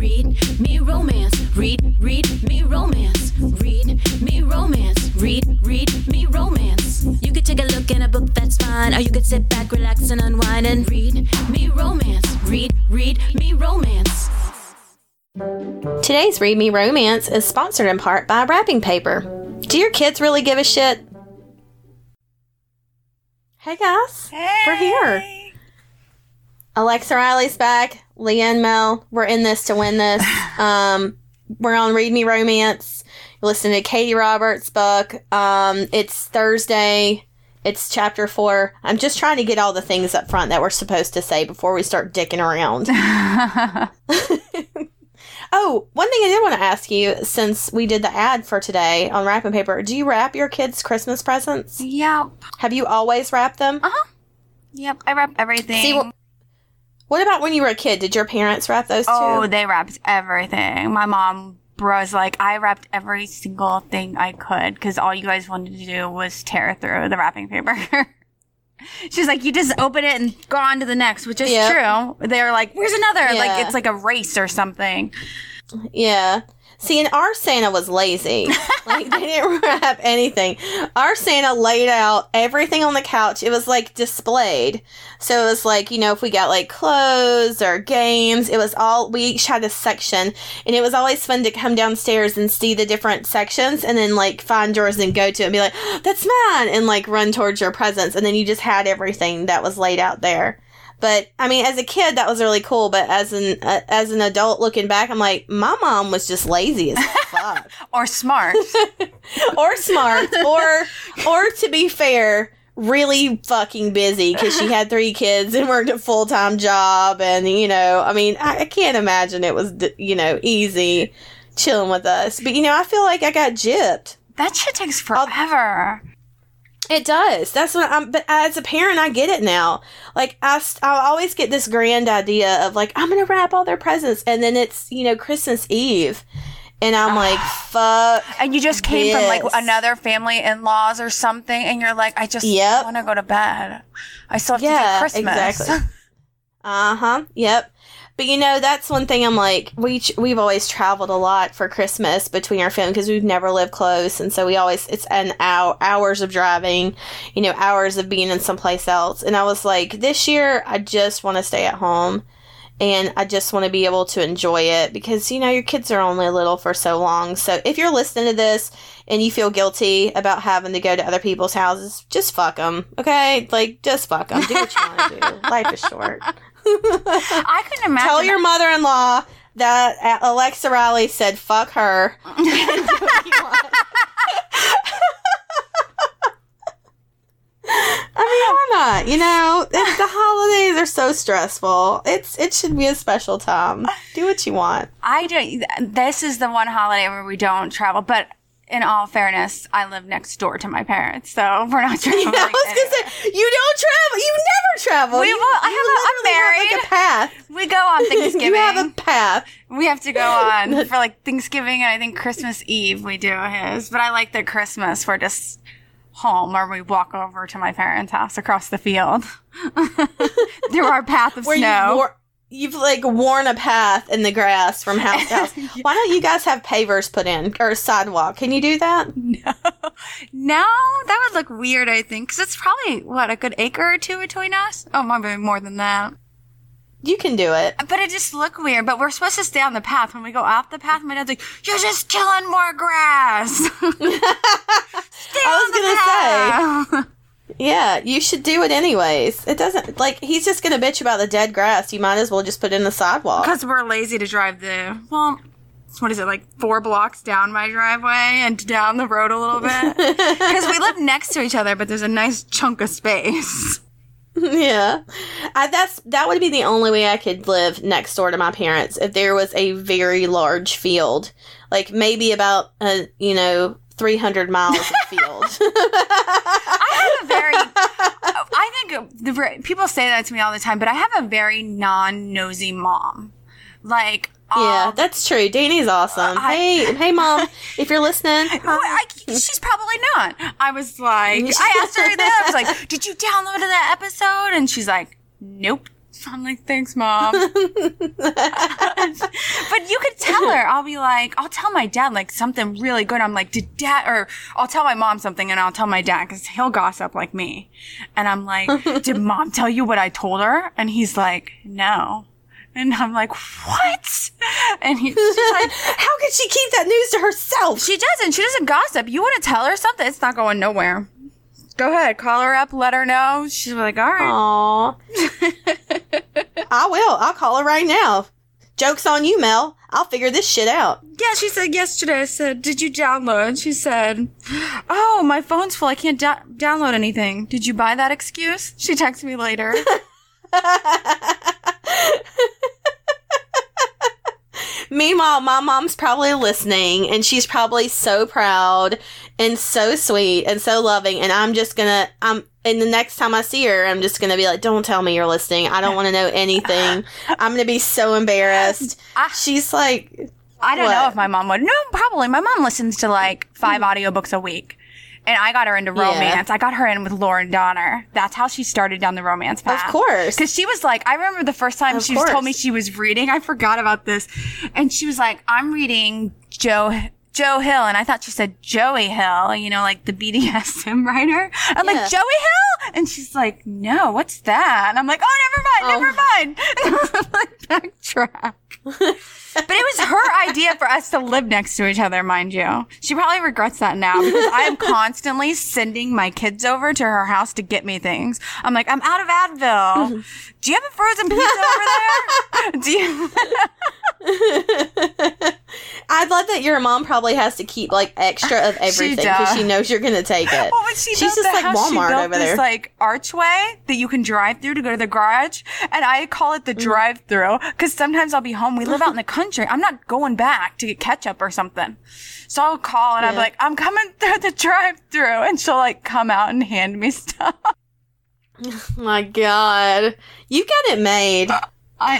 read me romance. Read, read me romance. Read me romance. Read, read me romance. You could take a look in a book, that's fine. Or you could sit back, relax, and unwind and read me romance. Read, read me romance. Today's Read Me Romance is sponsored in part by wrapping paper. Do your kids really give a shit? Hey guys, we're here. Alexa Riley's back. Leanne Mel, we're in this to win this. Um, we're on Read Me Romance. Listen to Katee Roberts' book. Um, it's Thursday. It's chapter four. I'm just trying to get all the things up front that we're supposed to say before we start dicking around. oh, one thing I did want to ask you since we did the ad for today on wrapping paper, do you wrap your kids' Christmas presents? Yep. Have you always wrapped them? Uh huh. Yep. I wrap everything. See, wh- what about when you were a kid? Did your parents wrap those too? oh, they wrapped everything. My mom was like, I wrapped every single thing I could because all you guys wanted to do was tear through the wrapping paper. She's like, you just open it and go on to the next, which is Yep. true. They're like, where's another? Yeah. Like, it's like a race or something. Yeah. See, and our Santa was lazy. like they didn't wrap anything. Our Santa laid out everything on the couch. It was like displayed. So it was like, you know, if we got like clothes or games, it was all we each had a section. And it was always fun to come downstairs and see the different sections and then like find yours and go to it and be like, That's mine and like run towards your presents and then you just had everything that was laid out there. But I mean, as a kid, that was really cool. But as an uh, as an adult looking back, I'm like, my mom was just lazy as fuck, Or smart. or smart, or or to be fair, really fucking busy because she had three kids and worked a full time job, and you know, I mean, I, I can't imagine it was d- you know easy chilling with us. But you know, I feel like I got gypped. that shit takes forever. It does. That's what I'm. But as a parent, I get it now. Like I, I always get this grand idea of like I'm gonna wrap all their presents, and then it's you know Christmas Eve, and I'm like, fuck. And you just came from like another family in laws or something, and you're like, I just Yep. want to go to bed. I still have Yeah, to do Christmas. exactly. Uh huh. Yep. But you know, that's one thing I'm like, we ch- we've always traveled a lot for Christmas between our family because we've never lived close, and so we always it's an hour hours of driving, you know, hours of being in someplace else. And I was like, this year I just want to stay at home, and I just want to be able to enjoy it because you know your kids are only little for so long. So if you're listening to this and you feel guilty about having to go to other people's houses, just fuck them, okay? Like just fuck them. Do what you want to do. Life is short. I couldn't imagine. Tell your mother-in-law that uh, Alexa Riley said fuck her. I mean, why not? You know, it's, the holidays are so stressful. It's it should be a special time. Do what you want. I don't. This is the one holiday where we don't travel. But in all fairness, I live next door to my parents, so we're not traveling. I was gonna say you don't travel. You never travel. We you, I you have a- I'm literally have, married. like a path. we go on Thanksgiving. you have a path. we have to go on for like Thanksgiving and I think Christmas Eve we do his. But I like the Christmas We're just home or we walk over to my parents' house across the field through our path of snow. You've, like worn a path in the grass from house to house. Why don't you guys have pavers put in or a sidewalk? Can you do that? no, no, that would look weird. I think because it's probably what a good acre or two between us. Oh, maybe more than that. You can do it. But it just look weird. But we're supposed to stay on the path. When we go off the path, my dad's like, "You're just killing more grass." stay I was on the path. Yeah, you should do it anyways. It doesn't like he's just gonna bitch about the dead grass. You might as well just put in the sidewalk. Because we're lazy to drive the well, what is it like four blocks down my driveway and down the road a little bit? Because we live next to each other, but there's a nice chunk of space. yeah, I, that's that would be the only way I could live next door to my parents if there was a very large field, like maybe about a you know three hundred miles of field. I have a very, I think the people say that to me all the time, but I have a very non nosy mom. Like, yeah, um, that's true. Danny's awesome. I- hey, hey, mom, if you're listening, I, she's probably not. I was like, I asked her that. I was like, did you download that episode? And she's like, nope. I'm like, thanks, mom. but you could tell her. I'll be like, I'll tell my dad like something really good. I'm like, did dad, or I'll tell my mom something and I'll tell my dad because he'll gossip like me. And I'm like, did mom tell you what I told her? And he's like, no. And I'm like, what? And he's like, How could she keep that news to herself? she doesn't. She doesn't gossip. You want to tell her something? It's not going nowhere. Go ahead. Call her up. Let her know. She's like, all right. Aw. I will. I'll call her right now. Joke's on you, Mel. I'll figure this shit out. Yeah, she said yesterday. I said, did you download? She said, oh, my phone's full. I can't da- download anything. Did you buy that excuse? She texted me later. Meanwhile, my mom's probably listening and she's probably so proud and so sweet and so loving. And I'm just gonna, I'm, and the next time I see her, I'm just gonna be like, don't tell me you're listening. I don't want to know anything. I'm gonna be so embarrassed. She's like, I don't know if my mom would. No, probably. My mom listens to like five audiobooks a week. And I got her into Yeah. romance. I got her in with Lauren Donner. That's how she started down the romance path. of course. Because she was like, I remember the first time Of she was told me she was reading. I forgot about this, and she was like, "I'm reading Joe Joe Hill," and I thought she said Joey Hill, you know, like the BDSM writer. I'm Yeah. like Joey Hill, and she's like, "No, what's that?" And I'm like, "Oh, never mind, oh. never mind." I'm like, backtrack. But it was her idea for us to live next to each other, mind you. She probably regrets that now because I am constantly sending my kids over to her house to get me things. I'm like, I'm out of Advil. Do you have a frozen pizza over there? Do you? I love that your mom probably has to keep like extra of everything because does. she knows you're gonna take it. Well, she She's just like she Walmart over this there. like archway that you can drive through to go to the garage, and I call it the Mm. drive-through because sometimes I'll be home. We live out in the country. I'm not going back to get ketchup or something, so I'll call and I'm Yeah. like, I'm coming through the drive-through, and she'll like come out and hand me stuff. My God, you got it made. I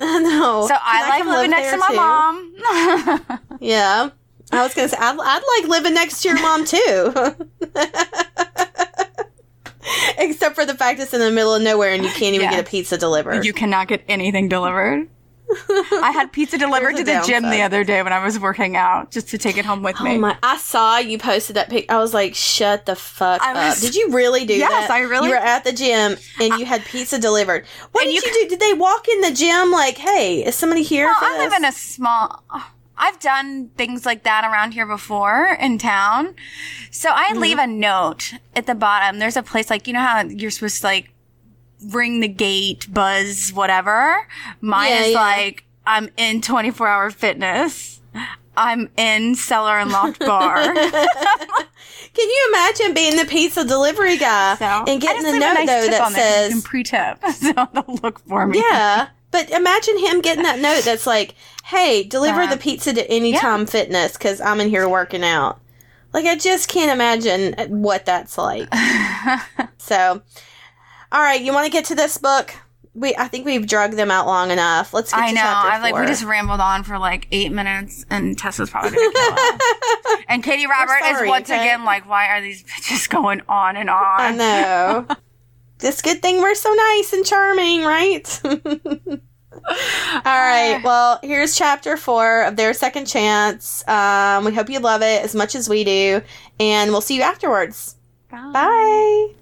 know. Know. So I like living live next to my too? mom. Yeah. I was gonna say I'd, I'd like living next to your mom too. Except for the fact it's in the middle of nowhere and you can't even Yeah. get a pizza delivered. you cannot get anything delivered. I had pizza delivered to the a gym the other day when I was working out, just to take it home with me. Oh my! I saw you posted that pic. I was like, "Shut the fuck I up!" Did you really do Yes, that? Yes, I really- You were at the gym and you had pizza delivered. What did you you, do? Did they walk in the gym like, "Hey, is somebody here?" Well, I live this?" in a small. I've done things like that around here before in town. So I Mm-hmm. leave a note at the bottom. There's a place like you know how you're supposed to like ring the gate, buzz, whatever. Mine Yeah, is yeah. like I'm in 24 hour fitness. I'm in cellar and loft bar. Can you imagine being the pizza delivery guy So and getting the note nice though that on there. You says, can pre-tip, so they'll look for me. Yeah, but imagine him getting that note that's like, "Hey, deliver Uh, the pizza to Anytime Fitness because I'm in here working out." Like, I just can't imagine what that's like. so, all right, you want to get to this book? We, I think we've drugged them out long enough. Let's get I to know. chapter I like we just rambled on for like eight minutes, and Tessa's probably gonna kill us. and Katee Robert sorry, is once okay? again like, "Why are these bitches going on and on?" I know. This good thing we're so nice and charming, right? All right. Well, here's chapter four of their second chance. Um, we hope you love it as much as we do, and we'll see you afterwards. Bye.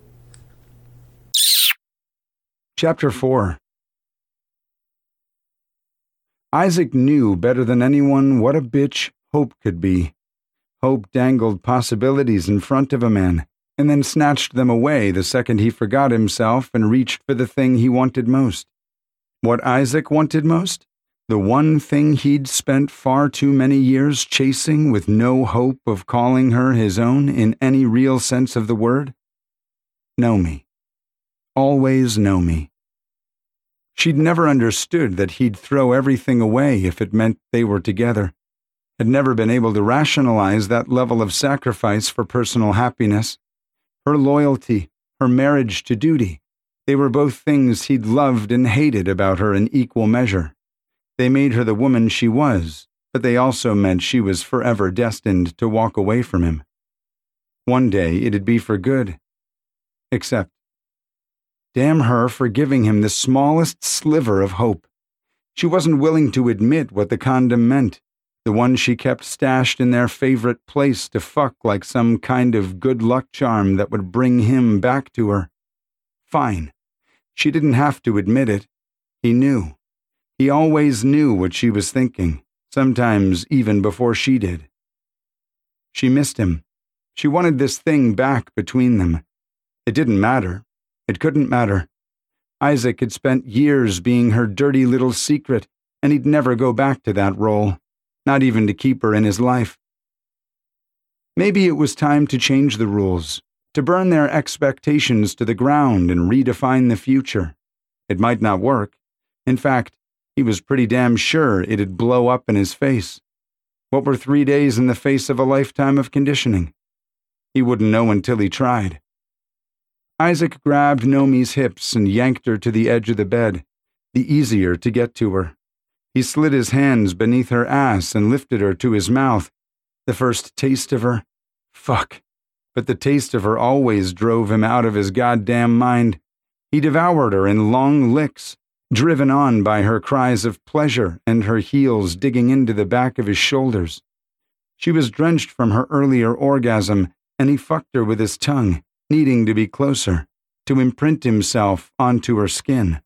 Chapter 4 Isaac knew better than anyone what a bitch hope could be. Hope dangled possibilities in front of a man, and then snatched them away the second he forgot himself and reached for the thing he wanted most. What Isaac wanted most? The one thing he'd spent far too many years chasing with no hope of calling her his own in any real sense of the word? Noemi always Noemi. She'd never understood that he'd throw everything away if it meant they were together, had never been able to rationalize that level of sacrifice for personal happiness. Her loyalty, her marriage to duty, they were both things he'd loved and hated about her in equal measure. They made her the woman she was, but they also meant she was forever destined to walk away from him. One day it'd be for good. Except Damn her for giving him the smallest sliver of hope. She wasn't willing to admit what the condom meant, the one she kept stashed in their favorite place to fuck like some kind of good luck charm that would bring him back to her. Fine. She didn't have to admit it. He knew. He always knew what she was thinking, sometimes even before she did. She missed him. She wanted this thing back between them. It didn't matter. It couldn't matter. Isaac had spent years being her dirty little secret, and he'd never go back to that role, not even to keep her in his life. Maybe it was time to change the rules, to burn their expectations to the ground and redefine the future. It might not work. In fact, he was pretty damn sure it'd blow up in his face. What were three days in the face of a lifetime of conditioning? He wouldn't know until he tried. Isaac grabbed Noemi's hips and yanked her to the edge of the bed, the easier to get to her. He slid his hands beneath her ass and lifted her to his mouth. The first taste of her? Fuck. But the taste of her always drove him out of his goddamn mind. He devoured her in long licks, driven on by her cries of pleasure and her heels digging into the back of his shoulders. She was drenched from her earlier orgasm, and he fucked her with his tongue needing to be closer, to imprint himself onto her skin.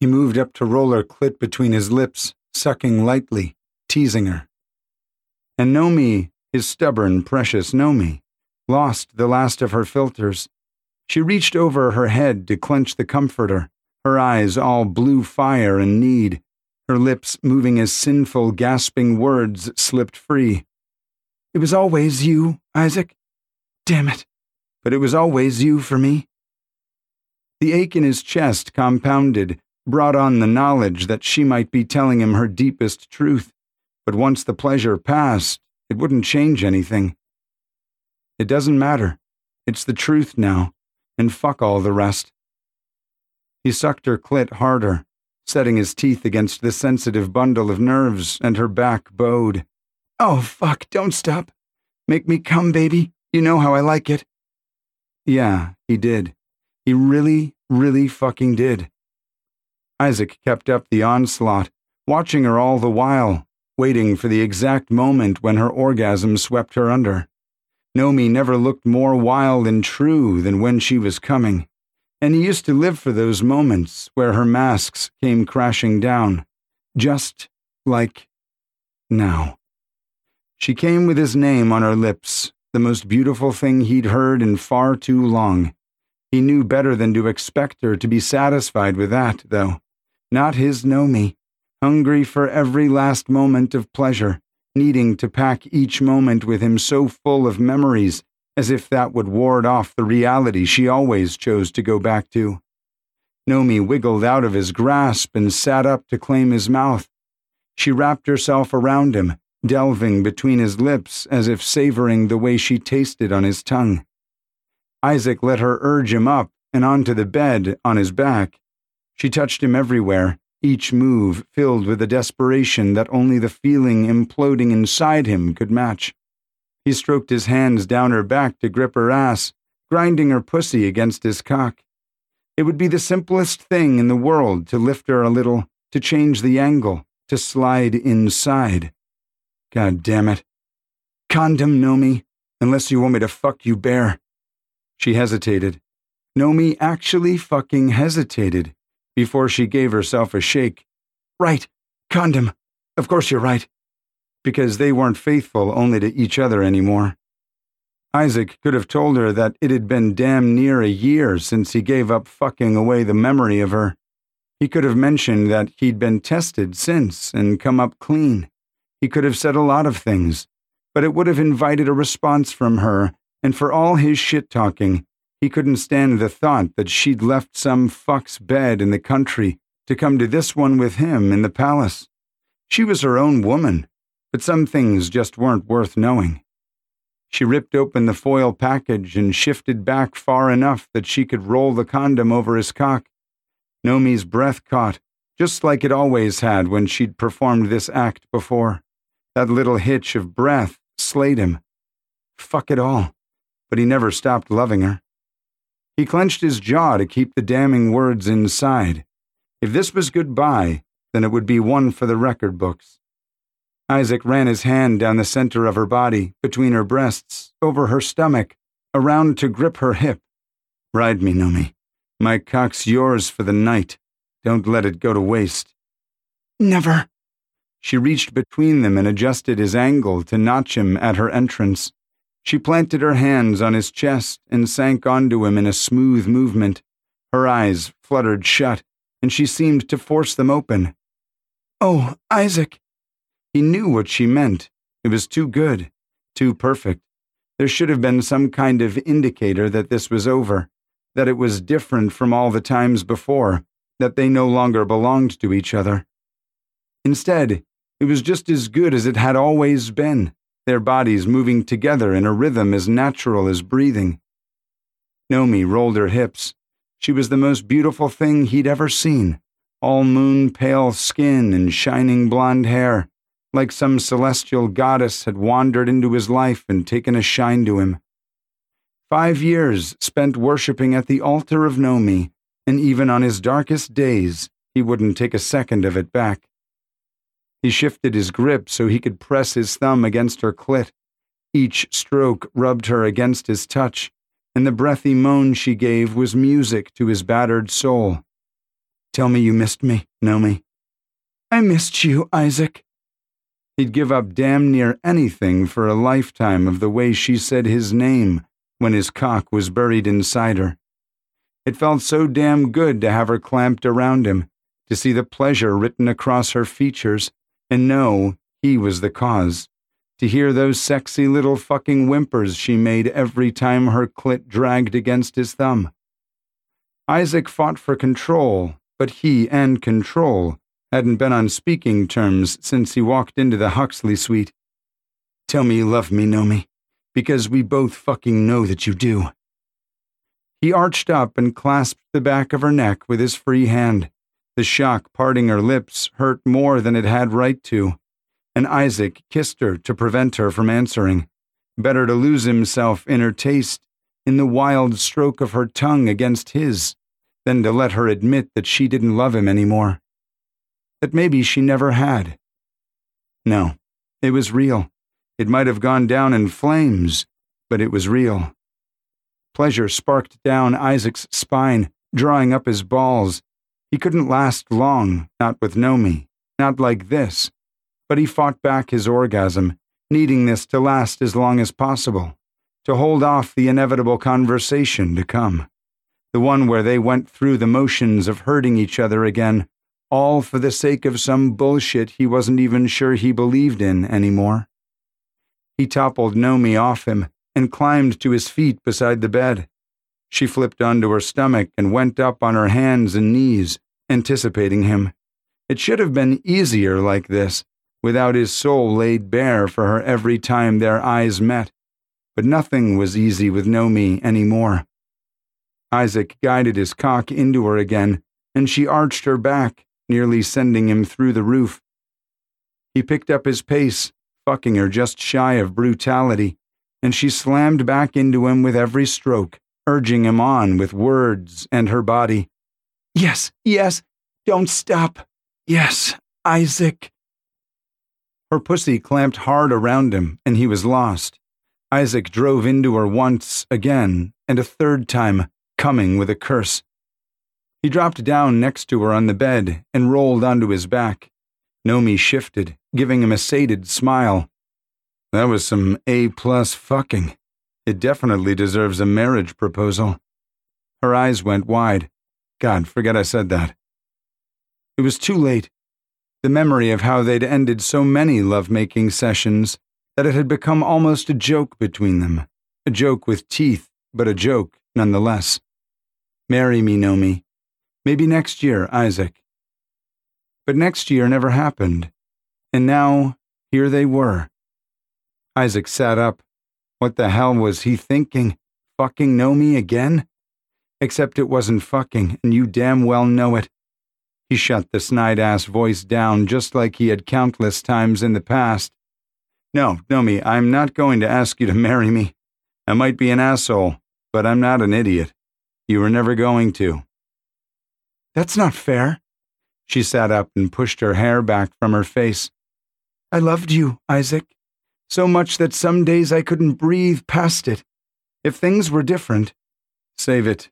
He moved up to roll her clit between his lips, sucking lightly, teasing her. And Noemi, his stubborn, precious Noemi, lost the last of her filters. She reached over her head to clench the comforter, her eyes all blue fire and need, her lips moving as sinful, gasping words slipped free. It was always you, Isaac. Damn it but it was always you for me. The ache in his chest compounded, brought on the knowledge that she might be telling him her deepest truth, but once the pleasure passed, it wouldn't change anything. It doesn't matter. It's the truth now, and fuck all the rest. He sucked her clit harder, setting his teeth against the sensitive bundle of nerves, and her back bowed. Oh, fuck, don't stop. Make me come, baby. You know how I like it. Yeah, he did. He really, really fucking did. Isaac kept up the onslaught, watching her all the while, waiting for the exact moment when her orgasm swept her under. Noemi never looked more wild and true than when she was coming, and he used to live for those moments where her masks came crashing down, just like now. She came with his name on her lips, the most beautiful thing he'd heard in far too long. He knew better than to expect her to be satisfied with that, though. Not his Noemi, hungry for every last moment of pleasure, needing to pack each moment with him so full of memories, as if that would ward off the reality she always chose to go back to. Noemi wiggled out of his grasp and sat up to claim his mouth. She wrapped herself around him, delving between his lips as if savoring the way she tasted on his tongue. Isaac let her urge him up and onto the bed on his back. She touched him everywhere, each move filled with a desperation that only the feeling imploding inside him could match. He stroked his hands down her back to grip her ass, grinding her pussy against his cock. It would be the simplest thing in the world to lift her a little, to change the angle, to slide inside. God damn it. Condom Noemi, unless you want me to fuck you bare. She hesitated. Noemi actually fucking hesitated before she gave herself a shake. Right, condom. Of course you're right. Because they weren't faithful only to each other anymore. Isaac could have told her that it had been damn near a year since he gave up fucking away the memory of her. He could have mentioned that he'd been tested since and come up clean. He could have said a lot of things, but it would have invited a response from her, and for all his shit talking, he couldn't stand the thought that she'd left some fuck's bed in the country to come to this one with him in the palace. She was her own woman, but some things just weren't worth knowing. She ripped open the foil package and shifted back far enough that she could roll the condom over his cock. Noemi's breath caught, just like it always had when she'd performed this act before. That little hitch of breath slayed him. Fuck it all. But he never stopped loving her. He clenched his jaw to keep the damning words inside. If this was goodbye, then it would be one for the record books. Isaac ran his hand down the center of her body, between her breasts, over her stomach, around to grip her hip. Ride me, Noemi. My cock's yours for the night. Don't let it go to waste. Never. She reached between them and adjusted his angle to notch him at her entrance. She planted her hands on his chest and sank onto him in a smooth movement. Her eyes fluttered shut, and she seemed to force them open. Oh, Isaac! He knew what she meant. It was too good, too perfect. There should have been some kind of indicator that this was over, that it was different from all the times before, that they no longer belonged to each other. Instead, it was just as good as it had always been, their bodies moving together in a rhythm as natural as breathing. Noemi rolled her hips. She was the most beautiful thing he'd ever seen, all moon pale skin and shining blonde hair, like some celestial goddess had wandered into his life and taken a shine to him. Five years spent worshipping at the altar of Noemi, and even on his darkest days, he wouldn't take a second of it back. He shifted his grip so he could press his thumb against her clit. Each stroke rubbed her against his touch, and the breathy moan she gave was music to his battered soul. Tell me you missed me, Noemi. I missed you, Isaac. He'd give up damn near anything for a lifetime of the way she said his name when his cock was buried inside her. It felt so damn good to have her clamped around him, to see the pleasure written across her features, and know he was the cause. To hear those sexy little fucking whimpers she made every time her clit dragged against his thumb. Isaac fought for control, but he and control hadn't been on speaking terms since he walked into the Huxley suite. Tell me you love me, Noemi, because we both fucking know that you do. He arched up and clasped the back of her neck with his free hand. The shock parting her lips hurt more than it had right to, and Isaac kissed her to prevent her from answering. Better to lose himself in her taste, in the wild stroke of her tongue against his, than to let her admit that she didn't love him anymore. That maybe she never had. No, it was real. It might have gone down in flames, but it was real. Pleasure sparked down Isaac's spine, drawing up his balls, he couldn't last long, not with Noemi, not like this. But he fought back his orgasm, needing this to last as long as possible, to hold off the inevitable conversation to come. The one where they went through the motions of hurting each other again, all for the sake of some bullshit he wasn't even sure he believed in anymore. He toppled Noemi off him and climbed to his feet beside the bed. She flipped onto her stomach and went up on her hands and knees, anticipating him. It should have been easier like this, without his soul laid bare for her every time their eyes met. But nothing was easy with Noemi anymore. Isaac guided his cock into her again, and she arched her back, nearly sending him through the roof. He picked up his pace, fucking her just shy of brutality, and she slammed back into him with every stroke urging him on with words and her body. Yes, yes, don't stop. Yes, Isaac. Her pussy clamped hard around him, and he was lost. Isaac drove into her once again, and a third time, coming with a curse. He dropped down next to her on the bed and rolled onto his back. Noemi shifted, giving him a sated smile. That was some A plus fucking. It definitely deserves a marriage proposal. Her eyes went wide. God, forget I said that. It was too late. The memory of how they'd ended so many love-making sessions that it had become almost a joke between them. A joke with teeth, but a joke nonetheless. Marry me, Noemi. Maybe next year, Isaac. But next year never happened. And now, here they were. Isaac sat up, what the hell was he thinking? Fucking Noemi again? Except it wasn't fucking, and you damn well know it. He shut the snide ass voice down just like he had countless times in the past. No, Noemi, I'm not going to ask you to marry me. I might be an asshole, but I'm not an idiot. You were never going to. That's not fair. She sat up and pushed her hair back from her face. I loved you, Isaac. So much that some days I couldn't breathe past it. If things were different, save it.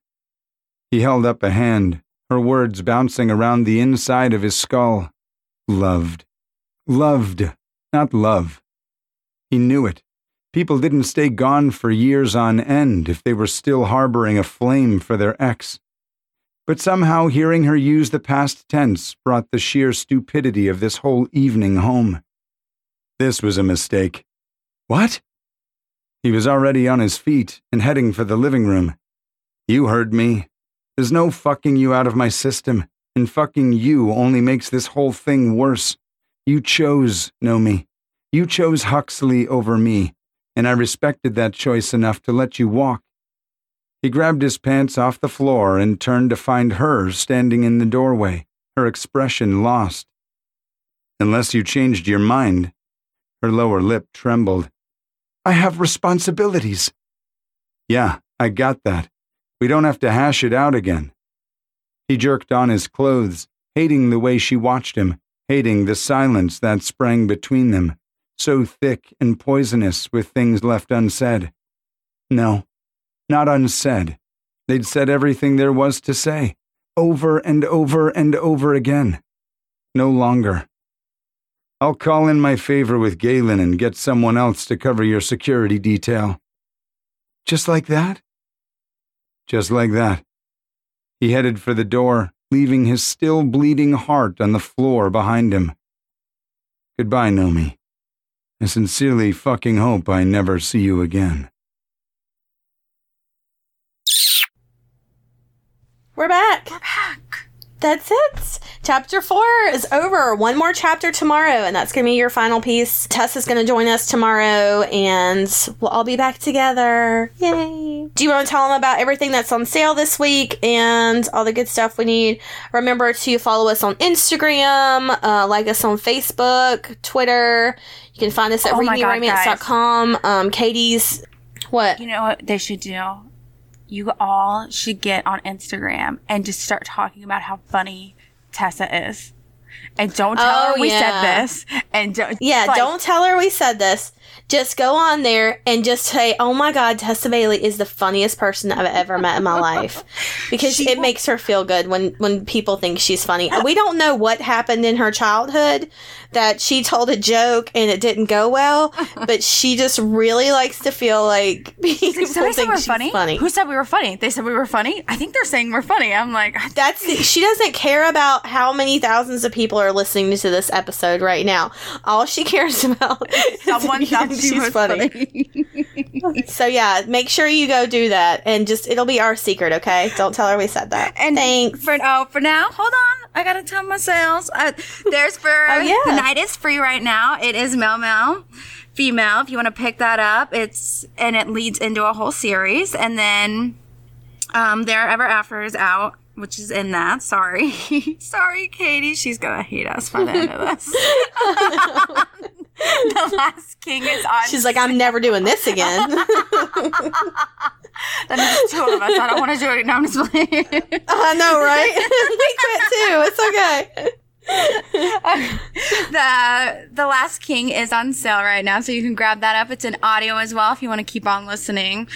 He held up a hand, her words bouncing around the inside of his skull. Loved. Loved, not love. He knew it. People didn't stay gone for years on end if they were still harboring a flame for their ex. But somehow hearing her use the past tense brought the sheer stupidity of this whole evening home. This was a mistake. What? He was already on his feet and heading for the living room. You heard me. There's no fucking you out of my system, and fucking you only makes this whole thing worse. You chose, Noemi. You chose Huxley over me, and I respected that choice enough to let you walk. He grabbed his pants off the floor and turned to find her standing in the doorway, her expression lost. Unless you changed your mind. Her lower lip trembled. I have responsibilities. Yeah, I got that. We don't have to hash it out again. He jerked on his clothes, hating the way she watched him, hating the silence that sprang between them, so thick and poisonous with things left unsaid. No, not unsaid. They'd said everything there was to say, over and over and over again. No longer. I'll call in my favor with Galen and get someone else to cover your security detail. Just like that? Just like that. He headed for the door, leaving his still bleeding heart on the floor behind him. Goodbye, Noemi. I sincerely fucking hope I never see you again. We're back. We're back. That's it. Chapter four is over. One more chapter tomorrow, and that's going to be your final piece. Tess is going to join us tomorrow, and we'll all be back together. Yay. Do you want to tell them about everything that's on sale this week and all the good stuff we need? Remember to follow us on Instagram, uh, like us on Facebook, Twitter. You can find us at Oh readmeromance.com. Um, Katee's. What? You know what they should do? You all should get on Instagram and just start talking about how funny Tessa is. And don't tell Oh, her we yeah. said this. And don't, Yeah, like, don't tell her we said this. Just go on there and just say, "Oh my God, Tessa Bailey is the funniest person I've ever met in my life," because She it will- makes her feel good when when people think she's funny. We don't know what happened in her childhood that she told a joke and it didn't go well, but she just really likes to feel like people think we're funny? funny. Who said we were funny? They said we were funny. I think they're saying we're funny. I'm like, That's she doesn't care about how many thousands of people are listening to this episode right now. All she cares about is someone if you thought think she was funny. So yeah, make sure you go do that, and just it'll be our secret, okay? Don't tell her we said that. And thanks. For oh, for now, hold on. I gotta tell my sales. Uh, there's for Oh, yeah. the night is free right now. It is Mel Mel, female. If you want to pick that up, it's and it leads into a whole series, and then um, there ever after is out. Which is in that. Sorry. Sorry, Katee. She's going to hate us by the end of this. the last king is on. She's like, I'm never doing this again. Then there's two of us. I don't want to do it. No, I'm just playing. I know, right? we quit too. It's okay. the The Last King is on sale right now, so you can grab that up. It's an audio as well if you want to keep on listening,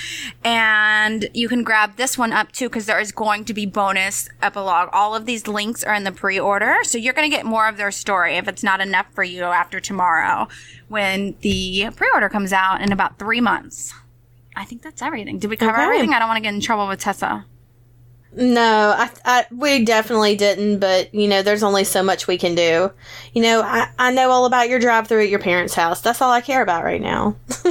and you can grab this one up too because there is going to be bonus epilogue. All of these links are in the pre-order, so you're going to get more of their story if it's not enough for you after tomorrow when the pre-order comes out in about three months. I think that's everything. Did we cover Okay. everything? I don't want to get in trouble with Tessa. No, I, I, we definitely didn't, but you know, there's only so much we can do. You know, I, I know all about your drive through at your parents' house. That's all I care about right now.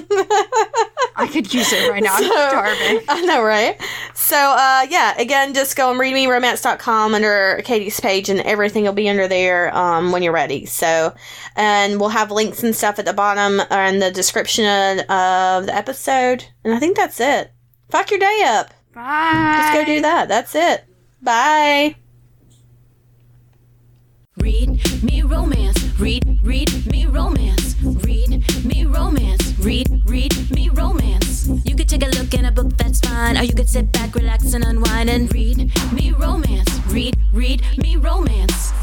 I could use it right now. I'm starving. I know, right? So, uh, yeah, again, just go on readmeromance.com under Katee's page and everything will be under there, um, when you're ready. So, and we'll have links and stuff at the bottom or in the description of the episode. And I think that's it. Fuck your day up. Bye. Just go do that. That's it. Bye. Read me romance. Read, read me romance. Read me romance. Read, read me romance. You could take a look in a book, that's fine. Or you could sit back, relax, and unwind and read me romance. Read, read me romance.